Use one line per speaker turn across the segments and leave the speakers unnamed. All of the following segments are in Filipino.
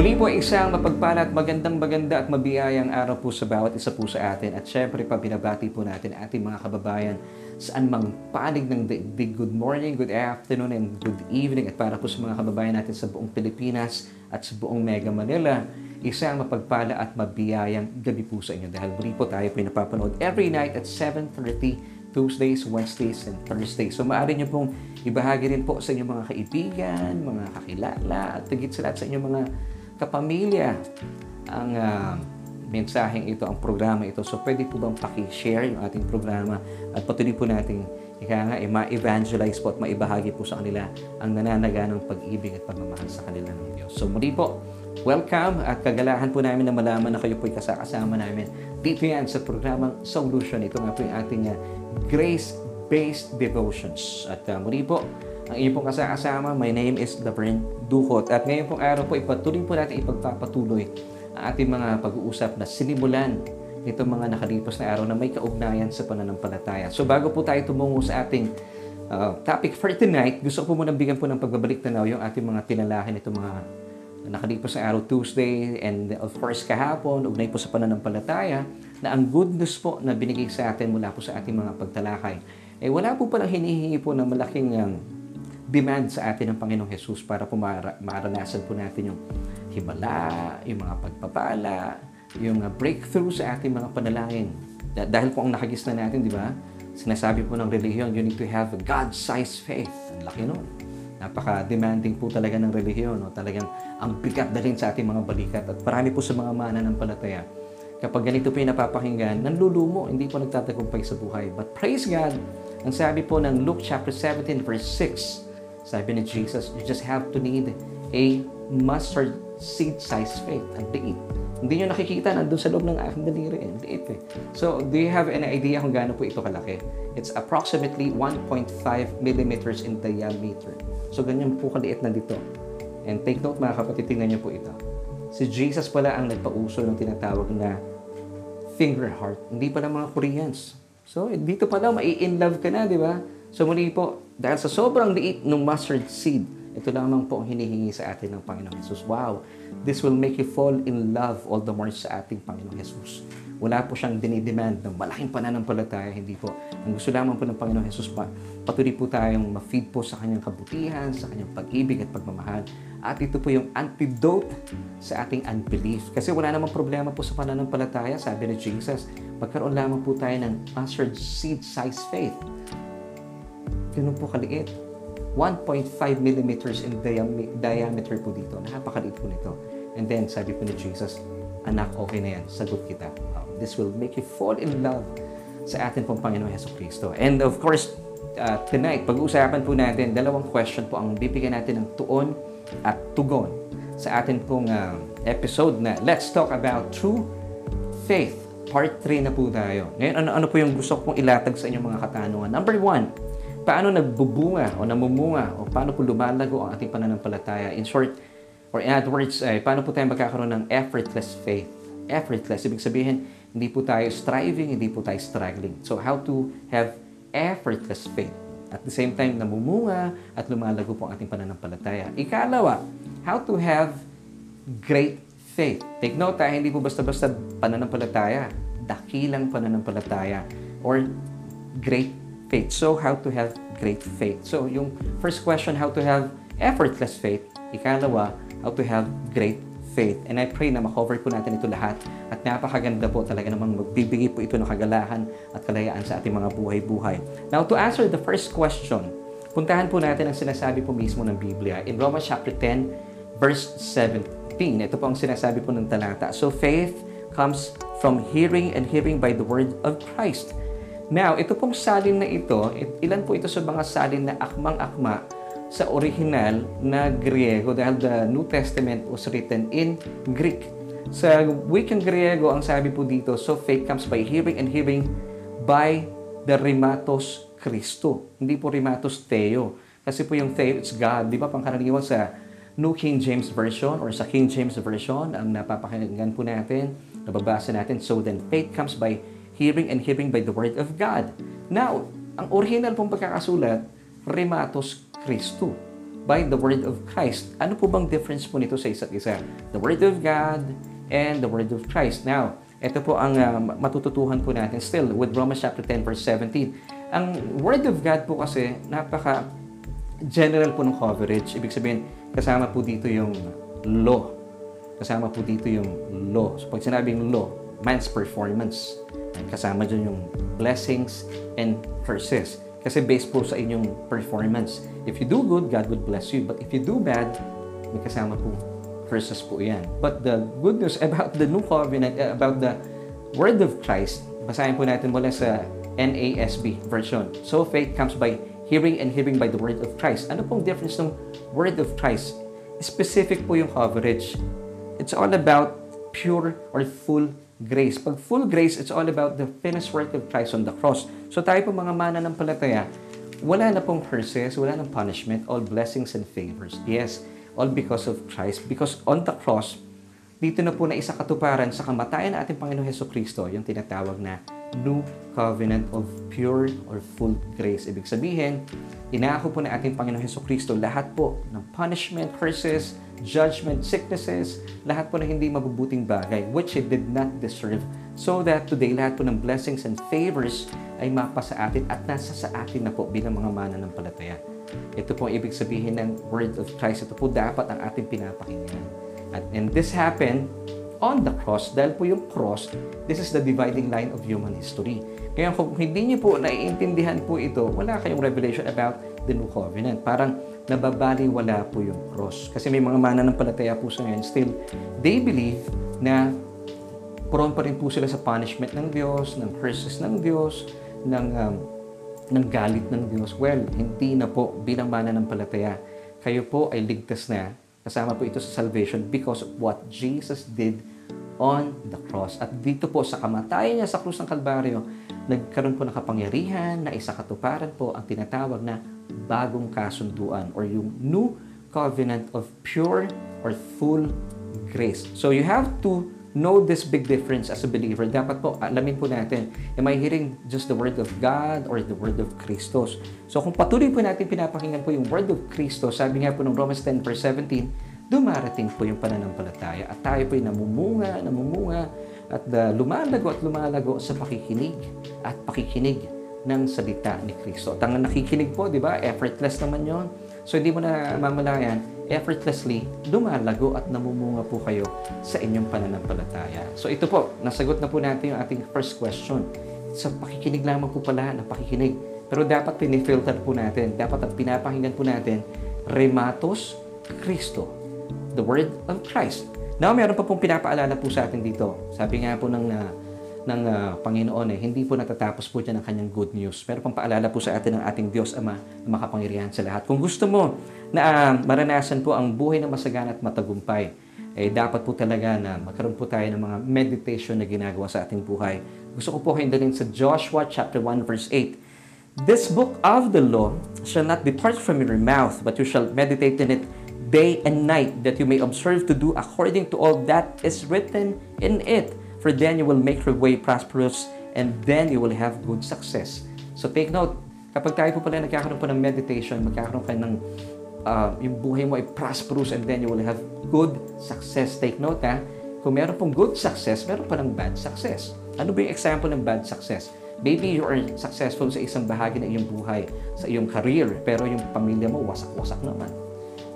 Muli po isang mapagpala at magandang maganda at mabiyayang araw po sa bawat isa po sa atin. At syempre pa binabati po natin ating mga kababayan saan mang panig ng daigdig. Good morning, good afternoon, and good evening. At para po sa mga kababayan natin sa buong Pilipinas at sa buong Mega Manila, isang mapagpala at mabiyayang gabi po sa inyo. Dahil muli po tayo po napapanood every night at 7.30 Tuesdays, Wednesdays, and Thursdays. So maaari nyo pong ibahagi rin po sa inyong mga kaibigan, mga kakilala, at higit sa lahat sa inyong mga kapamilya ang uh, mensaheng ito, ang programa ito. So pwede po bang paki-share yung ating programa at patuloy po natin ika nga, eh, ma-evangelize po at maibahagi po sa kanila ang nananaga ng pag-ibig at pagmamahal sa kanila ng Diyos. So muli po, welcome at kagalahan po namin na malaman na kayo po'y kasakasama namin dito yan sa programang Solution. Ito nga po yung ating uh, Grace-Based Devotions. At uh, muli po, ang inyong pong kasama, my name is Laverne Duhot. At ngayon pong araw po, ipatuloy po natin ipagpapatuloy ang ating mga pag-uusap na sinimulan itong mga nakalipas na araw na may kaugnayan sa pananampalataya. So bago po tayo tumungo sa ating uh, topic for tonight, gusto ko po muna bigyan po ng pagbabalik tanaw yung ating mga tinalahin itong mga nakalipas na araw Tuesday and of course kahapon, ugnay po sa pananampalataya na ang good news po na binigay sa atin mula po sa ating mga pagtalakay, eh wala po palang hinihingi po ng malaking um, demand sa atin ng Panginoong Jesus para po maranasan po natin yung himala, yung mga pagpapala, yung uh, breakthrough sa ating mga panalangin. Dahil po ang nakagis na natin, di ba? Sinasabi po ng relihiyon, you need to have a God-sized faith. Ang laki nun. Napaka-demanding po talaga ng relihiyon. No? Talagang ang bigat dalhin sa ating mga balikat. At marami po sa mga mana ng palataya. Kapag ganito po yung napapakinggan, nanlulumo, hindi po nagtatagumpay sa buhay. But praise God, ang sabi po ng Luke chapter 17 verse 6, sabi ni Jesus, you just have to need a mustard seed size faith. Ang liit. Hindi nyo nakikita, nandun sa loob ng aking daliri. Eh. Liit eh. So, do you have an idea kung gaano po ito kalaki? It's approximately 1.5 millimeters in diameter. So, ganyan po kaliit na dito. And take note mga kapatid, tingnan niyo po ito. Si Jesus pala ang nagpauso ng tinatawag na finger heart. Hindi pala mga Koreans. So, dito pala, mai-in love ka na, di ba? So, muli po, dahil sa sobrang liit ng mustard seed, ito lamang po ang hinihingi sa atin ng Panginoong Jesus. Wow! This will make you fall in love all the more sa ating Panginoong Jesus. Wala po siyang dinidemand ng malaking pananampalataya, hindi po. Ang gusto lamang po ng Panginoong Jesus pa, patuloy po tayong ma-feed po sa kanyang kabutihan, sa kanyang pag-ibig at pagmamahal. At ito po yung antidote sa ating unbelief. Kasi wala namang problema po sa pananampalataya, sabi ni Jesus. Magkaroon lamang po tayo ng mustard seed size faith. Ganun po kaliit 1.5 millimeters in diameter po dito. Napakaliit po nito. And then, sabi po ni Jesus, Anak, okay na yan. Sagot kita. Um, this will make you fall in love sa atin pong Panginoon Yeso Kristo. And of course, uh, tonight, pag-uusapan po natin, dalawang question po ang bibigyan natin ng tuon at tugon sa atin pong uh, episode na Let's Talk About True Faith. Part 3 na po tayo. Ngayon, ano, ano po yung gusto kong ilatag sa inyong mga katanungan? Number one, paano nagbubunga o namumunga o paano po lumalago ang ating pananampalataya. In short, or in other words, ay, paano po tayo magkakaroon ng effortless faith? Effortless, ibig sabihin, hindi po tayo striving, hindi po tayo struggling. So, how to have effortless faith? At the same time, namumunga at lumalago po ang ating pananampalataya. Ikalawa, how to have great faith. Take note, ha, hindi po basta-basta pananampalataya. Dakilang pananampalataya or great faith. So, how to have great faith. So, yung first question, how to have effortless faith. Ikalawa, how to have great faith. And I pray na makover po natin ito lahat. At napakaganda po talaga namang magbibigay po ito ng kagalahan at kalayaan sa ating mga buhay-buhay. Now, to answer the first question, puntahan po natin ang sinasabi po mismo ng Biblia. In Romans chapter 10, verse 17. Ito po ang sinasabi po ng talata. So, faith comes from hearing and hearing by the word of Christ. Now, ito pong salin na ito, ilan po ito sa mga salin na akmang-akma sa original na Griego dahil the New Testament was written in Greek. Sa wikang Griego, ang sabi po dito, so faith comes by hearing and hearing by the Rimatos Christo. Hindi po Rimatos Theo. Kasi po yung Theo, it's God. Di ba pangkaraniwan sa New King James Version or sa King James Version, ang napapakinggan po natin, nababasa natin, so then faith comes by hearing and hearing by the Word of God. Now, ang original pong pagkakasulat, Rematos Christo. by the Word of Christ. Ano po bang difference po nito sa isa't isa? The Word of God and the Word of Christ. Now, ito po ang uh, matututuhan po natin still with Romans chapter 10 verse 17. Ang Word of God po kasi napaka general po ng coverage. Ibig sabihin, kasama po dito yung law. Kasama po dito yung law. So pag sinabing law, man's performance. Kasama dyan yung blessings and curses. Kasi based po sa inyong performance. If you do good, God will bless you. But if you do bad, may kasama po curses po yan. But the good news about the new covenant, uh, about the word of Christ, basahin po natin mula sa NASB version. So faith comes by hearing and hearing by the word of Christ. Ano pong difference ng word of Christ? Specific po yung coverage. It's all about pure or full grace. Pag full grace, it's all about the finished work of Christ on the cross. So tayo po mga mana ng palataya, wala na pong curses, wala nang punishment, all blessings and favors. Yes, all because of Christ. Because on the cross, dito na po na isa katuparan sa kamatayan ng ating Panginoong Heso Kristo, yung tinatawag na new covenant of pure or full grace. Ibig sabihin, inaako po na ating Panginoong Heso Kristo lahat po ng punishment, curses, judgment, sicknesses, lahat po ng hindi mabubuting bagay which He did not deserve so that today lahat po ng blessings and favors ay mapa sa atin at nasa sa atin na po bilang mga mana ng palataya. Ito po ang ibig sabihin ng Word of Christ. Ito po dapat ang ating pinapakinggan. At, and this happened on the cross dahil po yung cross, this is the dividing line of human history. Kaya kung hindi niyo po naiintindihan po ito, wala kayong revelation about the new covenant. Parang nababali wala po yung cross. Kasi may mga mana ng palataya po sa ngayon, still, they believe na prone pa rin po sila sa punishment ng Diyos, ng curses ng Diyos, ng um, ng galit ng Diyos? Well, hindi na po bilang mana ng palataya. Kayo po ay ligtas na. Kasama po ito sa salvation because of what Jesus did on the cross. At dito po sa kamatayan niya sa krus ng Kalbaryo, nagkaroon po ng kapangyarihan na isa katuparan po ang tinatawag na bagong kasunduan or yung new covenant of pure or full grace. So you have to know this big difference as a believer, dapat po alamin po natin, am I hearing just the Word of God or the Word of Christos? So kung patuloy po natin pinapakinggan po yung Word of Christos, sabi nga po ng Romans 10 verse 17, dumarating po yung pananampalataya at tayo po ay namumunga, namumunga at uh, lumalago at lumalago sa pakikinig at pakikinig ng salita ni Kristo. At ang nakikinig po, di ba, effortless naman yon So hindi mo na mamalayan, effortlessly, lumalago at namumunga po kayo sa inyong pananampalataya. So ito po, nasagot na po natin yung ating first question. Sa pakikinig lamang po pala ng pakikinig. Pero dapat pinifilter po natin, dapat at pinapakinggan po natin, Rematos Kristo, the Word of Christ. Now, meron pa pong pinapaalala po sa atin dito. Sabi nga po ng uh, ng uh, Panginoon eh, hindi po natatapos po dyan ang kanyang good news. Pero pang paalala po sa atin ng ating Diyos Ama na makapangyarihan sa lahat. Kung gusto mo na uh, maranasan po ang buhay na masagana at matagumpay, eh dapat po talaga na magkaroon po tayo ng mga meditation na ginagawa sa ating buhay. Gusto ko po dalhin sa Joshua chapter 1 verse 8. This book of the law shall not depart from your mouth, but you shall meditate in it day and night, that you may observe to do according to all that is written in it For then you will make your way prosperous and then you will have good success. So take note, kapag tayo po pala nagkakaroon po ng meditation, magkakaroon kayo ng uh, yung buhay mo ay prosperous and then you will have good success. Take note ha, kung meron pong good success, meron pa ng bad success. Ano ba yung example ng bad success? Maybe you are successful sa isang bahagi ng iyong buhay, sa iyong career, pero yung pamilya mo wasak-wasak naman.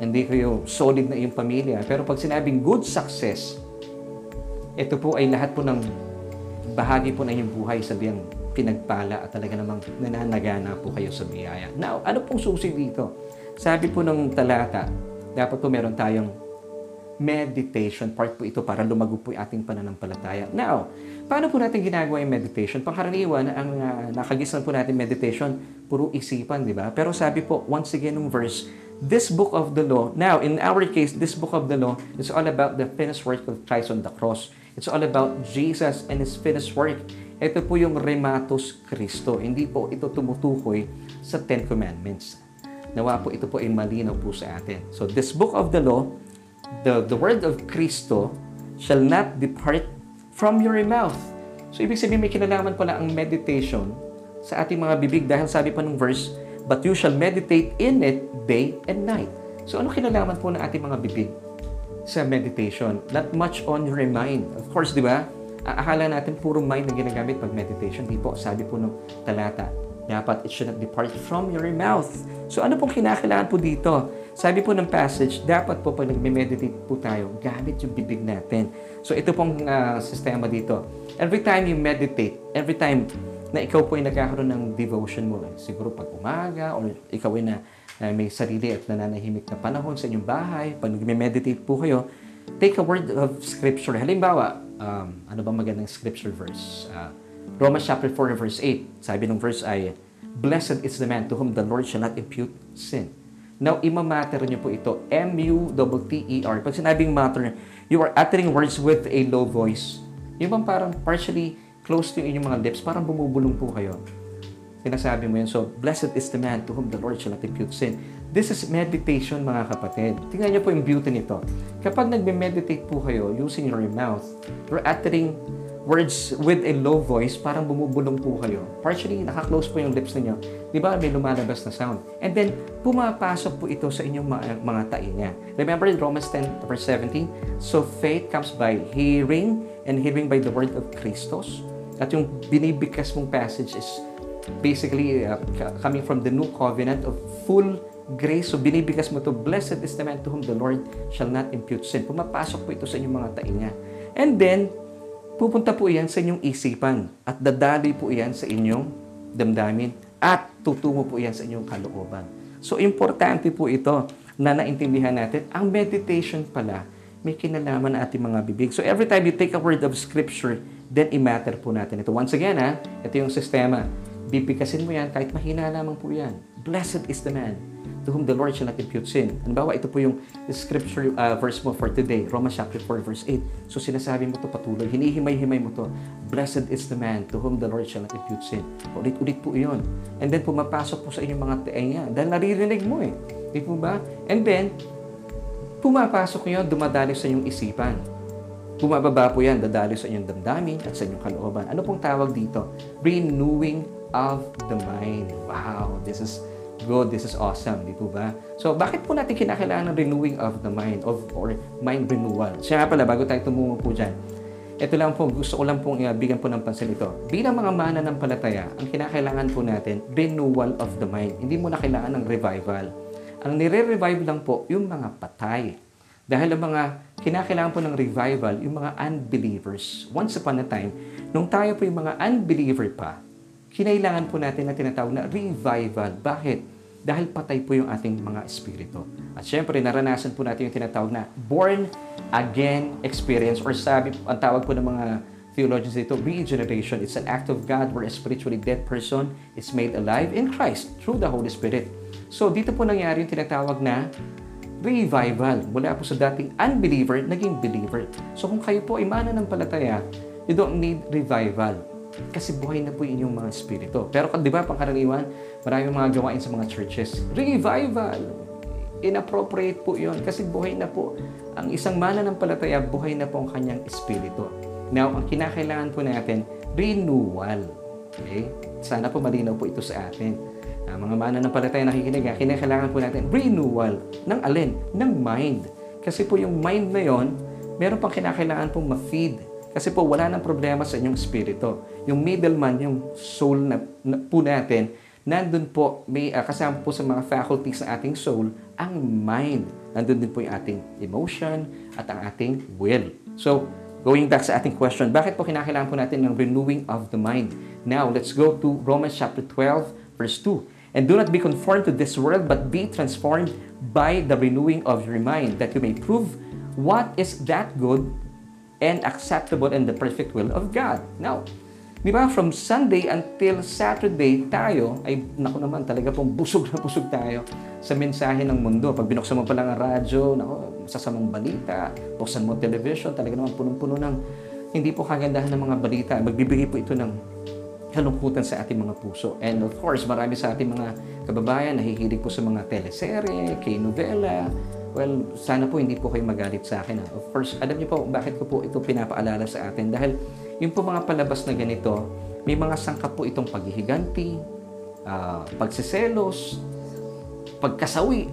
Hindi kayo solid na iyong pamilya. Pero pag sinabing good success, ito po ay lahat po ng bahagi po ng inyong buhay sa pinagpala at talaga namang nananagana po kayo sa biyaya. Now, ano pong susi dito? Sabi po ng talata, dapat po meron tayong meditation part po ito para lumago po yung ating pananampalataya. Now, paano po natin ginagawa yung meditation? Pangkaraniwan, ang uh, nakagisan po natin meditation, puro isipan, di ba? Pero sabi po, once again, ng verse, this book of the law, now, in our case, this book of the law is all about the finished work of Christ on the cross. It's all about Jesus and His finished work. Ito po yung Rematos Kristo. Hindi po ito tumutukoy sa Ten Commandments. Nawa po ito po ay malinaw po sa atin. So this book of the law, the, the word of Kristo shall not depart from your mouth. So ibig sabihin may kinalaman pala ang meditation sa ating mga bibig dahil sabi pa ng verse, But you shall meditate in it day and night. So ano kinalaman po ng ating mga bibig sa meditation? Not much on your mind. Of course, di ba? Akala natin puro mind na ginagamit pag meditation. Di po, sabi po ng talata, dapat it should not depart from your mouth. So ano pong kinakailangan po dito? Sabi po ng passage, dapat po pag nagme-meditate po tayo, gamit yung bibig natin. So ito pong uh, sistema dito. Every time you meditate, every time na ikaw po ay nagkakaroon ng devotion mo, siguro pag umaga or ikaw ay na uh, may sarili at nananahimik na panahon sa inyong bahay, pag nagme-meditate po kayo, take a word of scripture. Halimbawa, um, ano ba magandang scripture verse? Uh, Romans chapter 4 verse 8. Sabi ng verse ay, Blessed is the man to whom the Lord shall not impute sin. Now, imamatter niyo po ito. M-U-T-T-E-R. Pag sinabing matter, you are uttering words with a low voice. Yung bang parang partially close yung inyong mga lips, parang bumubulong po kayo. Sinasabi mo yun. So, blessed is the man to whom the Lord shall impute sin. This is meditation, mga kapatid. Tingnan niyo po yung beauty nito. Kapag nagme-meditate po kayo using your mouth, you're uttering words with a low voice, parang bumubulong po kayo. Partially, naka-close po yung lips ninyo. Di ba? May lumalabas na sound. And then, pumapasok po ito sa inyong mga, mga tainga. Remember in Romans 10 verse 17? So, faith comes by hearing and hearing by the word of Christos. At yung binibigkas mong passage is basically uh, coming from the new covenant of full grace. So, binibigkas mo to, Blessed is the man to whom the Lord shall not impute sin. Pumapasok po ito sa inyong mga tainga. And then, pupunta po iyan sa inyong isipan at dadali po iyan sa inyong damdamin at tutungo po iyan sa inyong kalooban. So, importante po ito na naintindihan natin. Ang meditation pala, may kinalaman na ating mga bibig. So, every time you take a word of scripture, then i-matter po natin ito. Once again, ha, ito yung sistema. Bibigkasin mo yan kahit mahina lamang po yan. Blessed is the man to whom the Lord shall not impute sin. Halimbawa, ito po yung scripture uh, verse mo for today, Romans chapter 4 verse 8. So sinasabi mo to patuloy, hinihimay-himay mo to. Blessed is the man to whom the Lord shall not impute sin. Ulit-ulit po iyon. And then pumapasok po sa inyong mga tenga dahil naririnig mo eh. Di po ba? And then, pumapasok yun, dumadali sa inyong isipan. Bumababa po yan, dadali sa inyong damdamin at sa inyong kalooban. Ano pong tawag dito? Renewing of the mind. Wow, this is good, this is awesome, di po ba? So, bakit po natin kinakailangan ng renewing of the mind of, or mind renewal? Siya nga pala, bago tayo tumungo po dyan, ito lang po, gusto ko lang pong bigyan po ng pansin ito. Bilang mga mana ng palataya, ang kinakailangan po natin, renewal of the mind. Hindi mo na kailangan ng revival. Ang nire-revive lang po, yung mga patay. Dahil ang mga kinakailangan po ng revival, yung mga unbelievers. Once upon a time, nung tayo po yung mga unbeliever pa, kinailangan po natin na tinatawag na revival. Bakit? Dahil patay po yung ating mga espiritu. At syempre, naranasan po natin yung tinatawag na born again experience or sabi, ang tawag po ng mga theologians dito, regeneration. It's an act of God where a spiritually dead person is made alive in Christ through the Holy Spirit. So, dito po nangyari yung tinatawag na revival. Mula po sa dating unbeliever, naging believer. So, kung kayo po ay mananampalataya, you don't need revival kasi buhay na po inyong mga espiritu. Pero di ba, pangkaraniwan, maraming mga gawain sa mga churches. Revival! Inappropriate po yon kasi buhay na po. Ang isang mana ng palataya, buhay na po ang kanyang espiritu. Now, ang kinakailangan po natin, renewal. Okay? Sana po malinaw po ito sa atin. Uh, mga mana ng palataya nakikinig, ah, kinakailangan po natin renewal ng alin? Ng mind. Kasi po yung mind na yon, meron pang kinakailangan pong ma-feed kasi po wala nang problema sa inyong spirito. Yung middleman, yung soul na, na po natin, nandun po, may uh, kasama po sa mga faculties ng ating soul, ang mind. Nandun din po yung ating emotion at ang ating will. So, going back sa ating question, bakit po kinakailangan po natin ng renewing of the mind? Now, let's go to Romans chapter 12, verse 2. And do not be conformed to this world, but be transformed by the renewing of your mind, that you may prove what is that good and acceptable and the perfect will of God. Now, di ba, from Sunday until Saturday, tayo ay, naku naman, talaga pong busog na busog tayo sa mensahe ng mundo. Pag binuksan mo pa lang ang radyo, naku, sasamang balita, buksan mo television, talaga naman punong-puno ng hindi po kagandahan ng mga balita. Magbibigay po ito ng kalungkutan sa ating mga puso. And of course, marami sa ating mga kababayan nahihilig po sa mga teleserye, kay novela, Well, sana po hindi po kayo magalit sa akin. Ha? Of course, alam niyo po bakit ko po ito pinapaalala sa atin. Dahil yung po mga palabas na ganito, may mga sangkap po itong paghihiganti, uh, pagsiselos, pagkasawi.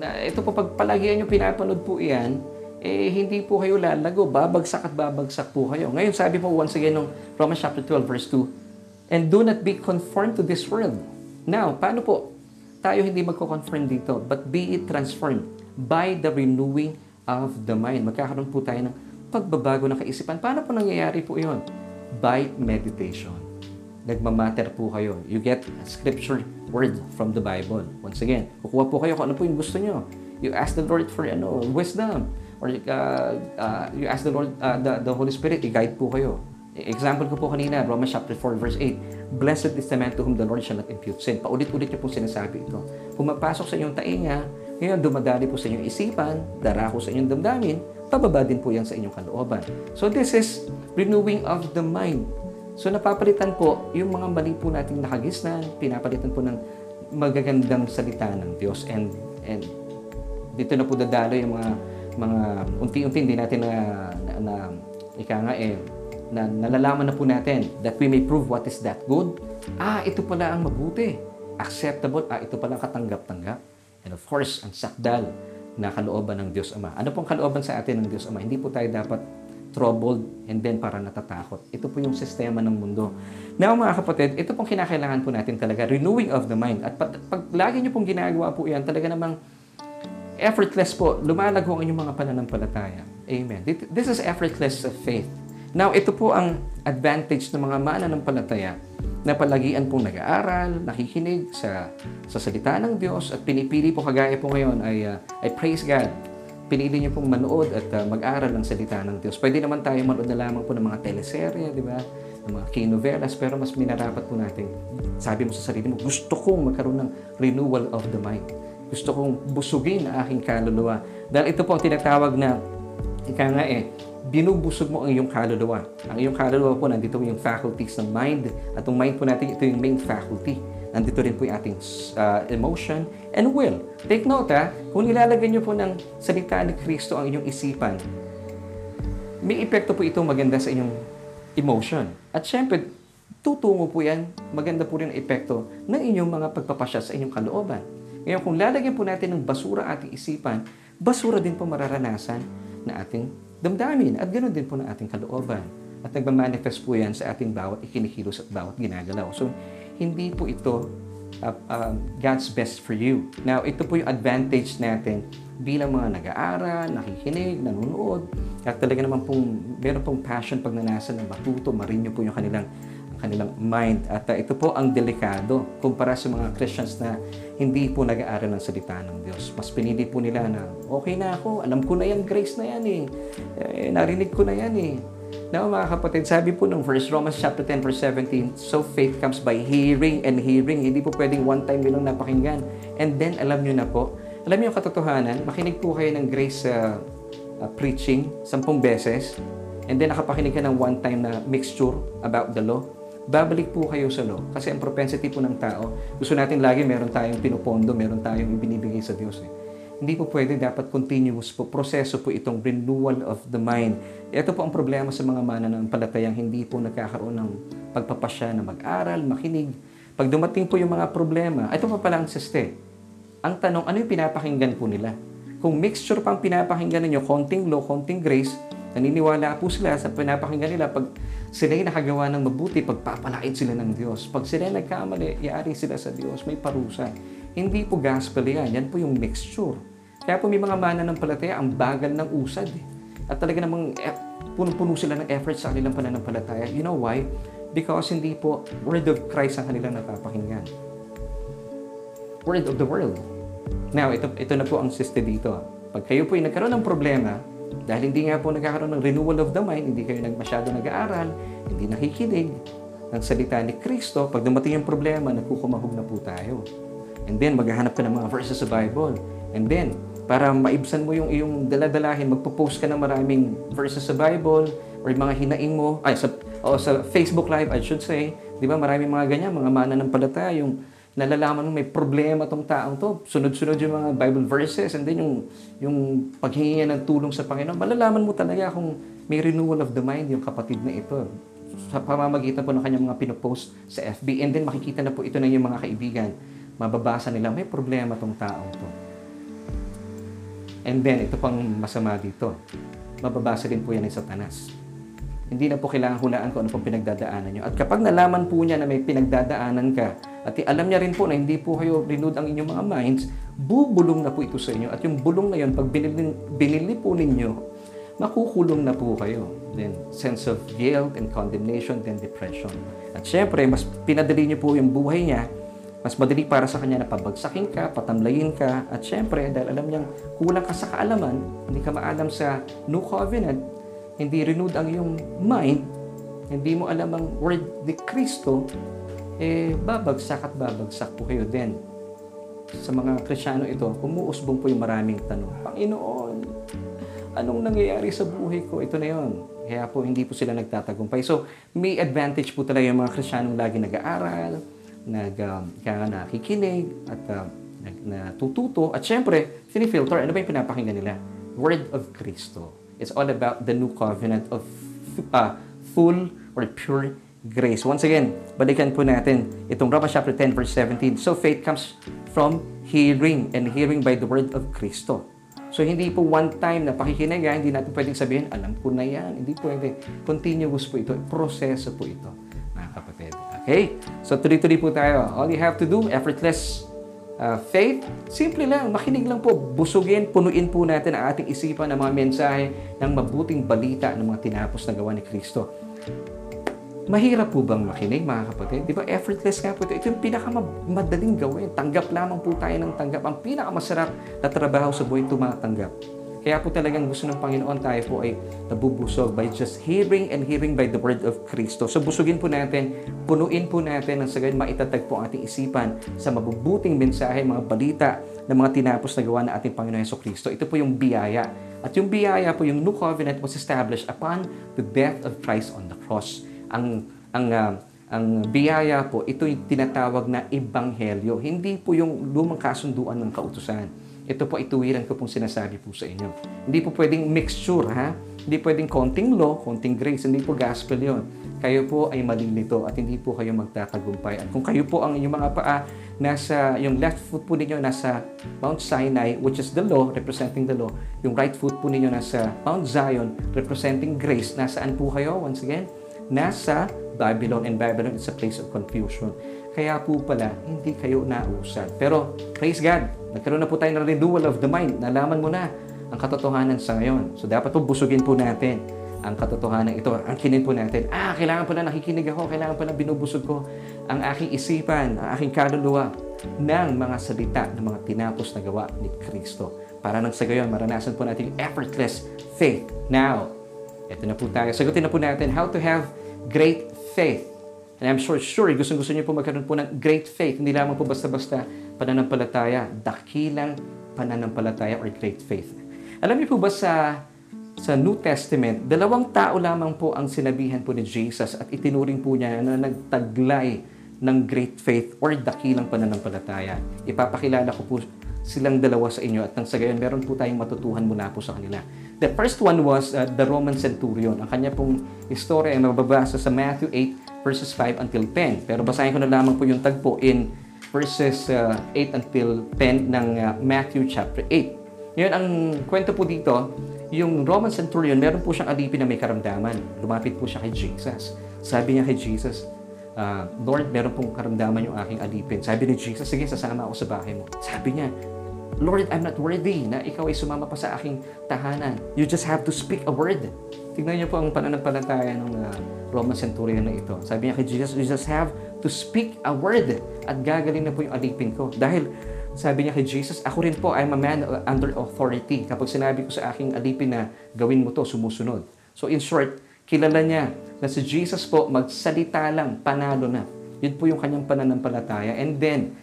Na, ito po, pag palagian nyo pinapanood po iyan, eh, hindi po kayo lalago. Babagsak at babagsak po kayo. Ngayon, sabi po once again ng Romans chapter 12, verse 2, And do not be conformed to this world. Now, paano po? Tayo hindi magko-conform dito, but be it transformed by the renewing of the mind. Magkakaroon po tayo ng pagbabago ng kaisipan. Paano po nangyayari po iyon? By meditation. Nagmamatter po kayo. You get a scripture word from the Bible. Once again, kukuha po kayo kung ano po yung gusto nyo. You ask the Lord for ano, wisdom. Or uh, uh, you ask the Lord, uh, the, the Holy Spirit, i-guide po kayo. Example ko po kanina, Romans chapter 4, verse 8. Blessed is the man to whom the Lord shall not impute sin. Paulit-ulit niyo po sinasabi ito. Pumapasok sa inyong tainga, ngayon dumadali po sa inyong isipan, darako sa inyong damdamin, pababa din po yan sa inyong kalooban. So this is renewing of the mind. So napapalitan po yung mga mali po nating nakagisnan, pinapalitan po ng magagandang salita ng Diyos and and dito na po dadalo yung mga mga unti-unti hindi natin na, na, na ika nga eh na nalalaman na po natin that we may prove what is that good. Ah, ito pala ang mabuti. Acceptable. Ah, ito pala ang katanggap-tanggap. And of course, ang sakdal na kalooban ng Diyos Ama. Ano pong kalooban sa atin ng Diyos Ama? Hindi po tayo dapat troubled and then para natatakot. Ito po yung sistema ng mundo. Now mga kapatid, ito pong kinakailangan po natin talaga, renewing of the mind. At pag, pag lagi nyo pong ginagawa po yan, talaga namang effortless po, lumalago ang inyong mga pananampalataya. Amen. This is effortless faith. Now, ito po ang advantage ng mga mananampalataya na palagian pong nag-aaral, nakikinig sa, sa salita ng Diyos at pinipili po kagaya po ngayon ay, uh, ay praise God. Pinili niyo pong manood at uh, mag-aral ng salita ng Diyos. Pwede naman tayo manood na lamang po ng mga teleserye, di ba? Ng mga kinovelas, pero mas minarapat po natin. Sabi mo sa sarili mo, gusto kong magkaroon ng renewal of the mind. Gusto kong busugin ang aking kaluluwa. Dahil ito po ang tinatawag na, ika nga eh, binubusog mo ang iyong kaluluwa. Ang iyong kaluluwa po, nandito yung faculties ng mind. At yung mind po natin, ito yung main faculty. Nandito rin po yung ating uh, emotion and will. Take note ha, kung nilalagay niyo po ng salita ni Kristo ang inyong isipan, may epekto po ito maganda sa inyong emotion. At syempre, tutungo po yan, maganda po rin ang epekto ng inyong mga pagpapasya sa inyong kalooban. Ngayon, kung lalagyan po natin ng basura ating isipan, basura din po mararanasan na ating damdamin at ganoon din po ng ating kalooban. At nagmamanifest po yan sa ating bawat ikinikilos at bawat ginagalaw. So, hindi po ito uh, uh, God's best for you. Now, ito po yung advantage natin bilang mga nag-aaral, nakikinig, nanonood, at talaga naman pong, meron pong passion pag nanasa ng matuto, marinyo po yung kanilang kanilang mind. At uh, ito po ang delikado kumpara sa mga Christians na hindi po nag-aaral ng salita ng Diyos. Mas pinili po nila na, okay na ako, alam ko na yan, grace na yan eh. eh narinig ko na yan eh. Now mga kapatid, sabi po ng verse Romans chapter 10 verse 17, so faith comes by hearing and hearing. Hindi po pwedeng one time lang napakinggan. And then alam nyo na po, alam niyo yung katotohanan, makinig po kayo ng grace uh, uh, preaching sampung beses, and then nakapakinig ka ng one time na mixture about the law, babalik po kayo sa law. Kasi ang propensity po ng tao, gusto natin lagi meron tayong pinupondo, meron tayong ibinibigay sa Diyos. Eh. Hindi po pwede, dapat continuous po, proseso po itong renewal of the mind. Ito po ang problema sa mga mananampalatayang hindi po nagkakaroon ng pagpapasya na mag-aral, makinig. Pag dumating po yung mga problema, ito pa pala ang siste. Ang tanong, ano yung pinapakinggan po nila? Kung mixture pang pinapakinggan ninyo, konting law, konting grace, naniniwala po sila sa pinapakinggan nila pag sila'y nakagawa ng mabuti, pagpapalait sila ng Diyos. Pag sila nagkamali, iari sila sa Diyos, may parusa. Hindi po gospel yan, yan po yung mixture. Kaya po may mga mana ng palataya, ang bagal ng usad. Eh. At talaga namang eh, puno-puno sila ng effort sa kanilang pananampalataya. You know why? Because hindi po word of Christ ang kanilang napapakinggan. Word of the world. Now, ito, ito na po ang siste dito. Pag kayo po ay nagkaroon ng problema, dahil hindi nga po nagkakaroon ng renewal of the mind, hindi kayo nagmasyado nag-aaral, hindi nakikinig ng salita ni Kristo, pag dumating yung problema, nagkukumahog na po tayo. And then, maghahanap ka ng mga verses sa Bible. And then, para maibsan mo yung iyong daladalahin, magpo-post ka ng maraming verses sa Bible or yung mga hinaing mo, ay, sa, o sa Facebook Live, I should say, di ba, maraming mga ganyan, mga mana ng palataya, yung nalalaman mo may problema tong taong to. Sunod-sunod yung mga Bible verses and then yung, yung paghingi ng tulong sa Panginoon. Malalaman mo talaga kung may renewal of the mind yung kapatid na ito. Sa pamamagitan po ng kanyang mga pinopost sa FB. And then makikita na po ito ng yung mga kaibigan. Mababasa nila, may problema tong taong to. And then, ito pang masama dito. Mababasa din po yan ng satanas. Hindi na po kailangan hulaan kung ano pong pinagdadaanan nyo. At kapag nalaman po niya na may pinagdadaanan ka, at alam niya rin po na hindi po kayo renewed ang inyong mga minds, bubulong na po ito sa inyo. At yung bulong na yun, pag binili, binili po ninyo, makukulong na po kayo. Then, sense of guilt and condemnation, then depression. At syempre, mas pinadali niyo po yung buhay niya, mas madali para sa kanya na pabagsakin ka, patamlayin ka, at syempre, dahil alam niyang kulang ka sa kaalaman, hindi ka maalam sa New Covenant, hindi renewed ang iyong mind, hindi mo alam ang word ni Kristo, eh, babagsak at babagsak po kayo din. Sa mga Krisyano ito, umuusbong po yung maraming tanong. Panginoon, anong nangyayari sa buhay ko? Ito na yon. Kaya po hindi po sila nagtatagumpay. So, may advantage po talaga yung mga Kristiyanong lagi nag-aaral, nag, um, kaya nakikinig at nag, natututo. At syempre, sinifilter, ano ba yung pinapakinggan nila? Word of Cristo. It's all about the new covenant of uh, full or pure grace. Once again, balikan po natin itong Romans chapter 10 verse 17. So faith comes from hearing and hearing by the word of Cristo. So hindi po one time na pakikinig, ha? hindi natin pwedeng sabihin, alam ko na yan. Hindi pwede. Continuous po ito. Proseso po ito, mga kapatid. Okay? So tuloy-tuloy po tayo. All you have to do, effortless uh, faith, simple lang, makinig lang po, busugin, punuin po natin ang ating isipan ng mga mensahe ng mabuting balita ng mga tinapos na gawa ni Kristo. Mahirap po bang makinig, mga kapatid? Di ba, effortless nga po ito. Ito yung pinakamadaling gawin. Tanggap lamang po tayo ng tanggap. Ang pinakamasarap na trabaho sa buhay, tumatanggap. Kaya po talagang gusto ng Panginoon tayo po ay nabubusog by just hearing and hearing by the word of Kristo. So busugin po natin, punuin po natin ang sagad maitatag po ang ating isipan sa mabubuting mensahe, mga balita ng mga tinapos na gawa ng ating Panginoon Yeso Kristo. Ito po yung biyaya. At yung biyaya po, yung new covenant was established upon the death of Christ on the cross. Ang ang uh, ang biyaya po, ito yung tinatawag na ebanghelyo. Hindi po yung lumang kasunduan ng kautusan. Ito po ituwiran ko pong sinasabi po sa inyo. Hindi po pwedeng mixture, ha? Hindi pwedeng konting law, konting grace. Hindi po gospel yon. Kayo po ay malilito at hindi po kayo magtatagumpay. At kung kayo po ang inyong mga paa, nasa, yung left foot po ninyo nasa Mount Sinai, which is the law, representing the law. Yung right foot po ninyo nasa Mount Zion, representing grace. Nasaan po kayo? Once again, nasa Babylon and Babylon is a place of confusion. Kaya po pala, hindi kayo nausad. Pero, praise God, nagkaroon na po tayo ng renewal of the mind. Nalaman mo na ang katotohanan sa ngayon. So, dapat po busugin po natin ang katotohanan ito. Ang kinin po natin, ah, kailangan pala nakikinig ako, kailangan pala binubusog ko ang aking isipan, ang aking kaluluwa ng mga salita ng mga tinapos na gawa ni Kristo. Para nang sa gayon, maranasan po natin effortless faith. Now, ito na po tayo. Sagutin na po natin how to have great faith. And I'm sure, sure, gusto-gusto niyo po magkaroon po ng great faith. Hindi lamang po basta-basta pananampalataya, dakilang pananampalataya or great faith. Alam niyo po ba sa sa New Testament, dalawang tao lamang po ang sinabihan po ni Jesus at itinuring po niya na nagtaglay ng great faith or dakilang pananampalataya. Ipapakilala ko po silang dalawa sa inyo at nang sa gayon, meron po tayong matutuhan mula po sa kanila. The first one was uh, the Roman centurion. Ang kanya pong istorya ay mababasa sa Matthew 8 verses 5 until 10. Pero basahin ko na lamang po yung tagpo in verses uh, 8 until 10 ng uh, Matthew chapter 8. Ngayon, ang kwento po dito, yung Roman centurion, meron po siyang alipin na may karamdaman. Lumapit po siya kay Jesus. Sabi niya kay Jesus, uh, Lord, meron pong karamdaman yung aking alipin. Sabi ni Jesus, sige, sasama ako sa bahay mo. Sabi niya, Lord, I'm not worthy na ikaw ay sumama pa sa aking tahanan. You just have to speak a word. Tignan niyo po ang pananampalataya ng uh, Roman centurion na ito. Sabi niya kay Jesus, you just have to speak a word at gagaling na po yung alipin ko. Dahil sabi niya kay Jesus, ako rin po, I'm a man under authority. Kapag sinabi ko sa aking alipin na gawin mo to, sumusunod. So in short, kilala niya na si Jesus po magsalita lang, panalo na. Yun po yung kanyang pananampalataya. And then,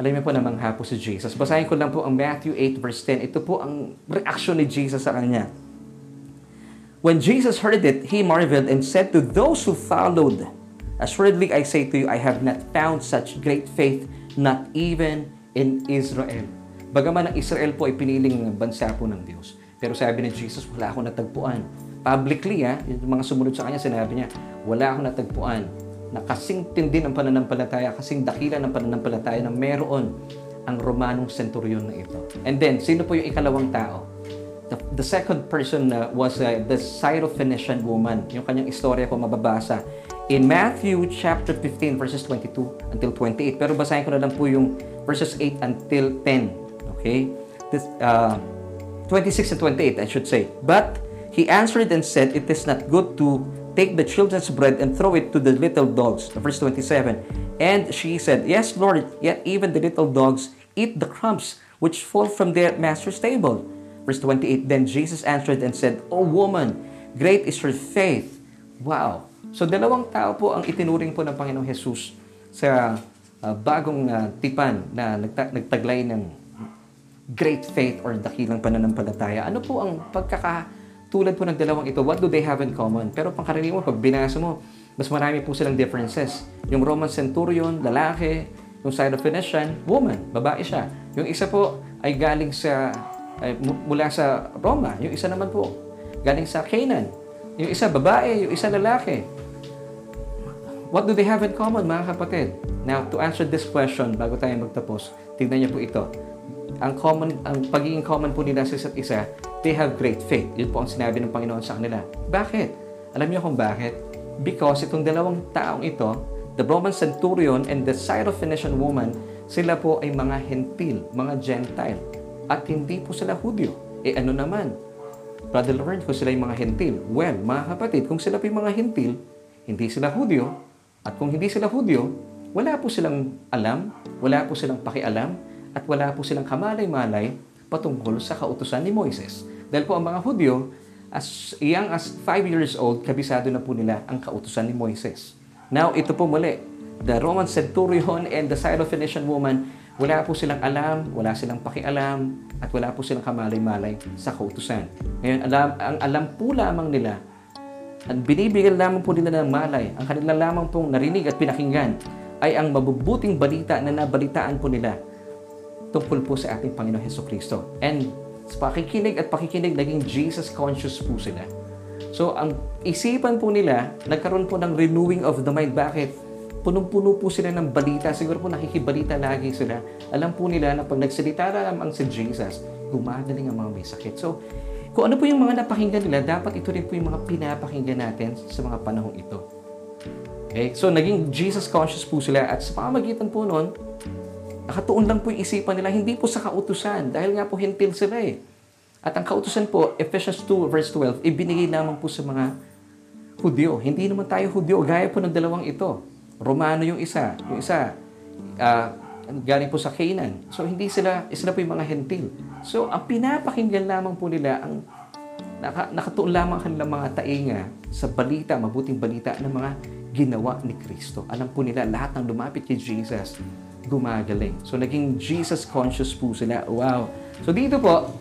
alam niyo po namang hapo si Jesus. Basahin ko lang po ang Matthew 8 verse 10. Ito po ang reaction ni Jesus sa kanya. When Jesus heard it, he marveled and said to those who followed, Assuredly I say to you, I have not found such great faith, not even in Israel. Bagaman ang Israel po ay piniling bansa po ng Diyos. Pero sabi ni Jesus, wala akong natagpuan. Publicly, ha, yung mga sumunod sa kanya, sinabi niya, wala akong natagpuan na kasing tindi ng pananampalataya, kasing dakila ng pananampalataya na meron ang Romanong centurion na ito. And then, sino po yung ikalawang tao? The, the second person uh, was uh, the Syrophoenician woman. Yung kanyang istorya ko mababasa in Matthew chapter 15 verses 22 until 28. Pero basahin ko na lang po yung verses 8 until 10. Okay? This, uh, 26 and 28, I should say. But he answered and said, It is not good to take the children's bread and throw it to the little dogs. Verse 27. And she said, Yes, Lord, yet even the little dogs eat the crumbs which fall from their master's table. Verse 28. Then Jesus answered and said, O woman, great is your faith. Wow. So dalawang tao po ang itinuring po ng Panginoong Jesus sa uh, bagong uh, tipan na nagta- nagtaglay ng great faith or dakilang pananampalataya. Ano po ang pagkakatulad po ng dalawang ito? What do they have in common? Pero pangkaraniwan, pag binasa mo, mas marami po silang differences. Yung Roman centurion, lalaki. Yung Syrophoenician, woman, babae siya. Yung isa po ay galing sa, ay, mula sa Roma. Yung isa naman po, galing sa Canaan. Yung isa babae, yung isa lalaki. What do they have in common, mga kapatid? Now, to answer this question, bago tayo magtapos, tignan niyo po ito. Ang common, ang pagiging common po nila sa isa't isa, they have great faith. Yun po ang sinabi ng Panginoon sa kanila. Bakit? Alam niyo kung bakit? Because itong dalawang taong ito, the Roman centurion and the Syrophoenician woman, sila po ay mga hentil, mga Gentile. At hindi po sila Hudyo. Eh ano naman? Brother Lawrence, kung sila yung mga hentil. Well, mga kapatid, kung sila po yung mga hentil, hindi sila Hudyo, at kung hindi sila Hudyo, wala po silang alam, wala po silang pakialam, at wala po silang kamalay-malay patungkol sa kautusan ni Moises. Dahil po ang mga Hudyo, as young as 5 years old, kabisado na po nila ang kautusan ni Moises. Now, ito po muli, the Roman centurion and the Syrophoenician woman, wala po silang alam, wala silang pakialam, at wala po silang kamalay-malay sa kautusan. Ngayon, alam, ang alam po lamang nila at binibigyan lamang po nila ng malay, ang kanila lamang pong narinig at pinakinggan ay ang mabubuting balita na nabalitaan po nila tungkol po sa ating Panginoon Heso Kristo. And sa pakikinig at pakikinig, naging Jesus conscious po sila. So, ang isipan po nila, nagkaroon po ng renewing of the mind. Bakit? Punong-puno po sila ng balita. Siguro po nakikibalita lagi sila. Alam po nila na pag nagsalita lamang si Jesus, gumagaling ang mga may sakit. So, kung ano po yung mga napakinggan nila, dapat ito rin po yung mga pinapakinggan natin sa mga panahong ito. Okay? So, naging Jesus conscious po sila at sa pamamagitan po noon, nakatuon lang po yung isipan nila, hindi po sa kautusan, dahil nga po hintil sila eh. At ang kautusan po, Ephesians 2 verse 12, ibinigay lamang po sa mga Hudyo. Hindi naman tayo Hudyo, gaya po ng dalawang ito. Romano yung isa, yung isa, uh, galing po sa Canaan. So, hindi sila, sila po yung mga hentil. So, ang pinapakinggan lamang po nila, ang naka, nakatuon lamang kanilang mga tainga sa balita, mabuting balita ng mga ginawa ni Kristo. Alam po nila, lahat ng lumapit kay Jesus, gumagaling. So, naging Jesus conscious po sila. Wow. So, dito po,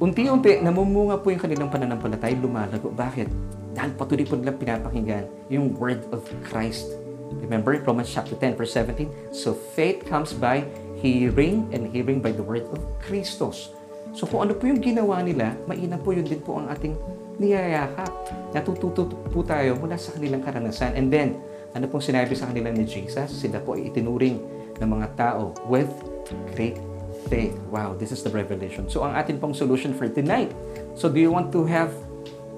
unti-unti, namumunga po yung kanilang pananampalatay, lumalago. Bakit? Dahil patuloy po nilang pinapakinggan yung word of Christ Remember Romans chapter 10 verse 17? So faith comes by hearing and hearing by the word of Christos. So kung ano po yung ginawa nila, mainam po yun din po ang ating niyayakap. Natututo po tayo mula sa kanilang karanasan. And then, ano pong sinabi sa kanila ni Jesus? Sila po ay itinuring ng mga tao with great faith. Wow, this is the revelation. So ang atin pong solution for tonight. So do you want to have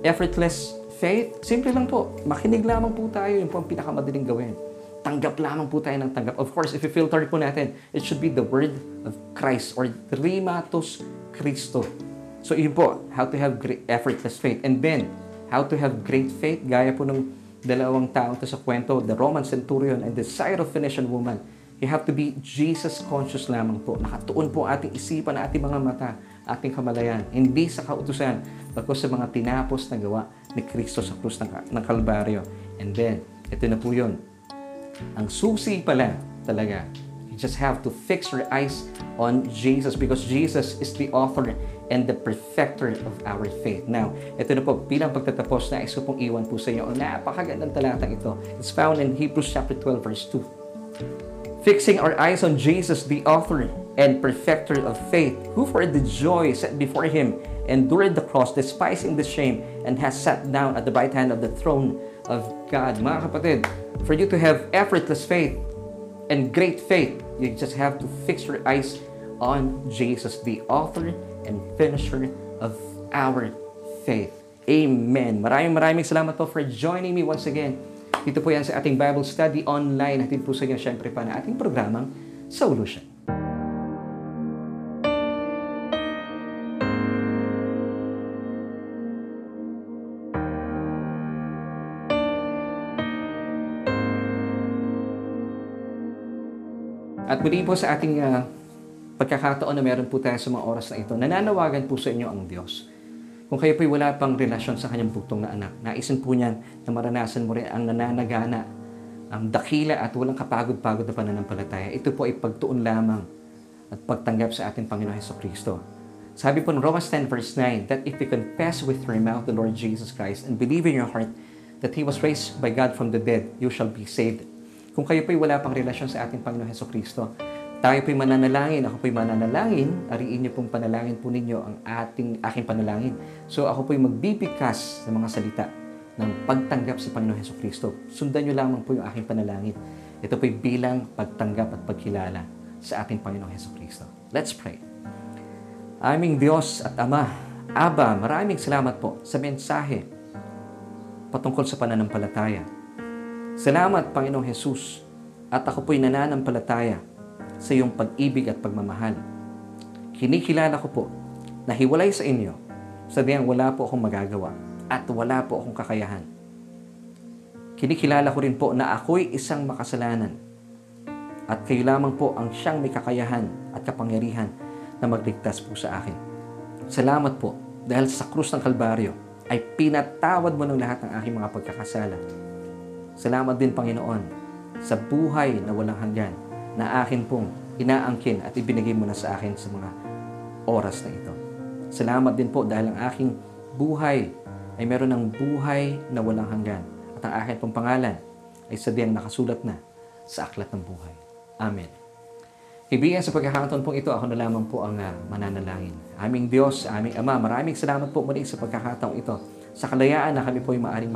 effortless faith, simple lang po. Makinig lamang po tayo. Yun po ang pinakamadaling gawin. Tanggap lamang po tayo ng tanggap. Of course, if you filter po natin, it should be the word of Christ or Trimatos Christo. So yun po, how to have great, effortless faith. And then, how to have great faith, gaya po ng dalawang taong to sa kwento, the Roman centurion and the Syrophoenician woman. You have to be Jesus conscious lamang po. Nakatuon po ating isipan, ating mga mata, ating kamalayan. Hindi sa kautusan, bagos sa mga tinapos na gawa ni Kristo sa krus ng, ng Kalbaryo. And then, ito na po yun. Ang susi pala talaga, you just have to fix your eyes on Jesus because Jesus is the author and the perfecter of our faith. Now, ito na po, bilang pagtatapos na iso pong iwan po sa inyo. Ang napakagandang talatang ito. It's found in Hebrews chapter 12 verse 2. Fixing our eyes on Jesus, the author and perfecter of faith, who for the joy set before him endured the cross, despising the shame, and has sat down at the right hand of the throne of God. Mga kapatid, for you to have effortless faith and great faith, You just have to fix your eyes on Jesus, the author and finisher of our faith. Amen. Maraming maraming salamat po for joining me once again. Dito po yan sa ating Bible study online. Hatid po sa inyo syempre pa na ating programang Solution. At muli po sa ating uh, pagkakataon na meron po tayo sa mga oras na ito, nananawagan po sa inyo ang Diyos. Kung kayo po'y wala pang relasyon sa kanyang bugtong na anak, naisin po niyan na maranasan mo rin ang nananagana, ang dakila at walang kapagod-pagod na pananampalataya. Ito po ay pagtuon lamang at pagtanggap sa ating Panginoon Heso Kristo. Sabi po ng Romans 10 verse 9 that if you confess with your mouth the Lord Jesus Christ and believe in your heart that He was raised by God from the dead, you shall be saved. Kung kayo po'y wala pang relasyon sa ating Panginoon Heso Kristo, tayo po'y mananalangin, ako po'y mananalangin, ariin niyo pong panalangin po ninyo ang ating, aking panalangin. So ako po'y magbibikas ng mga salita ng pagtanggap sa Panginoon Heso Kristo. Sundan niyo lamang po yung aking panalangin. Ito po'y bilang pagtanggap at pagkilala sa ating Panginoong Heso Kristo. Let's pray. Aming Diyos at Ama, Aba, maraming salamat po sa mensahe patungkol sa pananampalataya. Salamat, Panginoong Jesus, at ako po'y nananampalataya sa iyong pag-ibig at pagmamahal. Kinikilala ko po na hiwalay sa inyo, sadyang wala po akong magagawa at wala po akong kakayahan. Kinikilala ko rin po na ako'y isang makasalanan at kayo lamang po ang siyang may kakayahan at kapangyarihan na magligtas po sa akin. Salamat po dahil sa krus ng Kalbaryo ay pinatawad mo ng lahat ng aking mga pagkakasala. Salamat din Panginoon sa buhay na walang hanggan na akin pong inaangkin at ibinigay mo na sa akin sa mga oras na ito. Salamat din po dahil ang aking buhay ay meron ng buhay na walang hanggan at ang akin pong pangalan ay sadyang nakasulat na sa aklat ng buhay. Amen. Kaibigan, sa pagkakataon pong ito, ako na lamang po ang uh, mananalangin. Aming Diyos, aming Ama, maraming salamat po muli sa pagkakataong ito. Sa kalayaan na kami po ay maaaring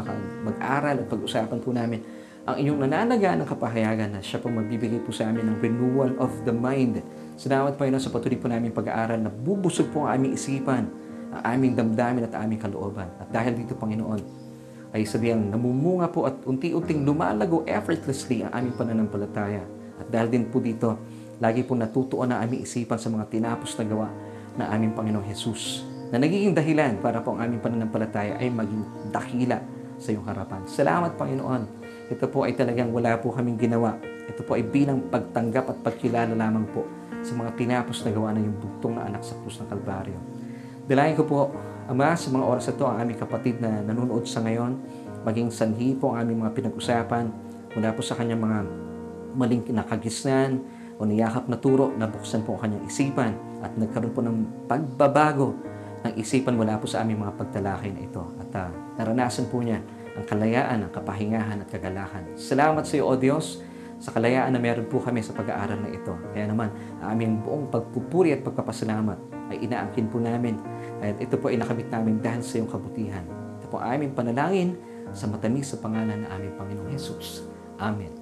mag-aral at pag-usapan po namin ang inyong nananaga ng kapahayagan na siya po magbibigay po sa amin ng renewal of the mind. Salamat po yun sa patuloy po namin pag-aaral na bubusog po ang aming isipan, ang aming damdamin at aming kalooban. At dahil dito, Panginoon, ay sabihan namumunga po at unti-unting lumalago effortlessly ang aming pananampalataya. At dahil din po dito, lagi po natutuon ang aming isipan sa mga tinapos na gawa ng aming Panginoong Jesus na nagiging dahilan para po ang aming pananampalataya ay maging dakila sa iyong harapan. Salamat, Panginoon, ito po ay talagang wala po kaming ginawa. Ito po ay bilang pagtanggap at pagkilala lamang po sa mga tinapos na gawa ng yung bugtong na anak sa krus ng Kalbaryo. Dalayan ko po, Ama, sa mga oras ito, ang aming kapatid na nanonood sa ngayon, maging sanhi po ang aming mga pinag-usapan mula po sa kanyang mga maling nakagisnan o niyakap na turo, nabuksan po ang kanyang isipan at nagkaroon po ng pagbabago ng isipan mula po sa aming mga pagtalakay na ito. At uh, naranasan po niya ang kalayaan, ang kapahingahan at kagalakan. Salamat sa iyo, O Diyos, sa kalayaan na meron po kami sa pag-aaral na ito. Kaya naman, ang aming buong pagpupuri at pagpapasalamat ay inaangkin po namin. At ito po ay nakamit namin dahil sa iyong kabutihan. Ito po aming panalangin sa matamis sa pangalan ng aming Panginoong at Amen.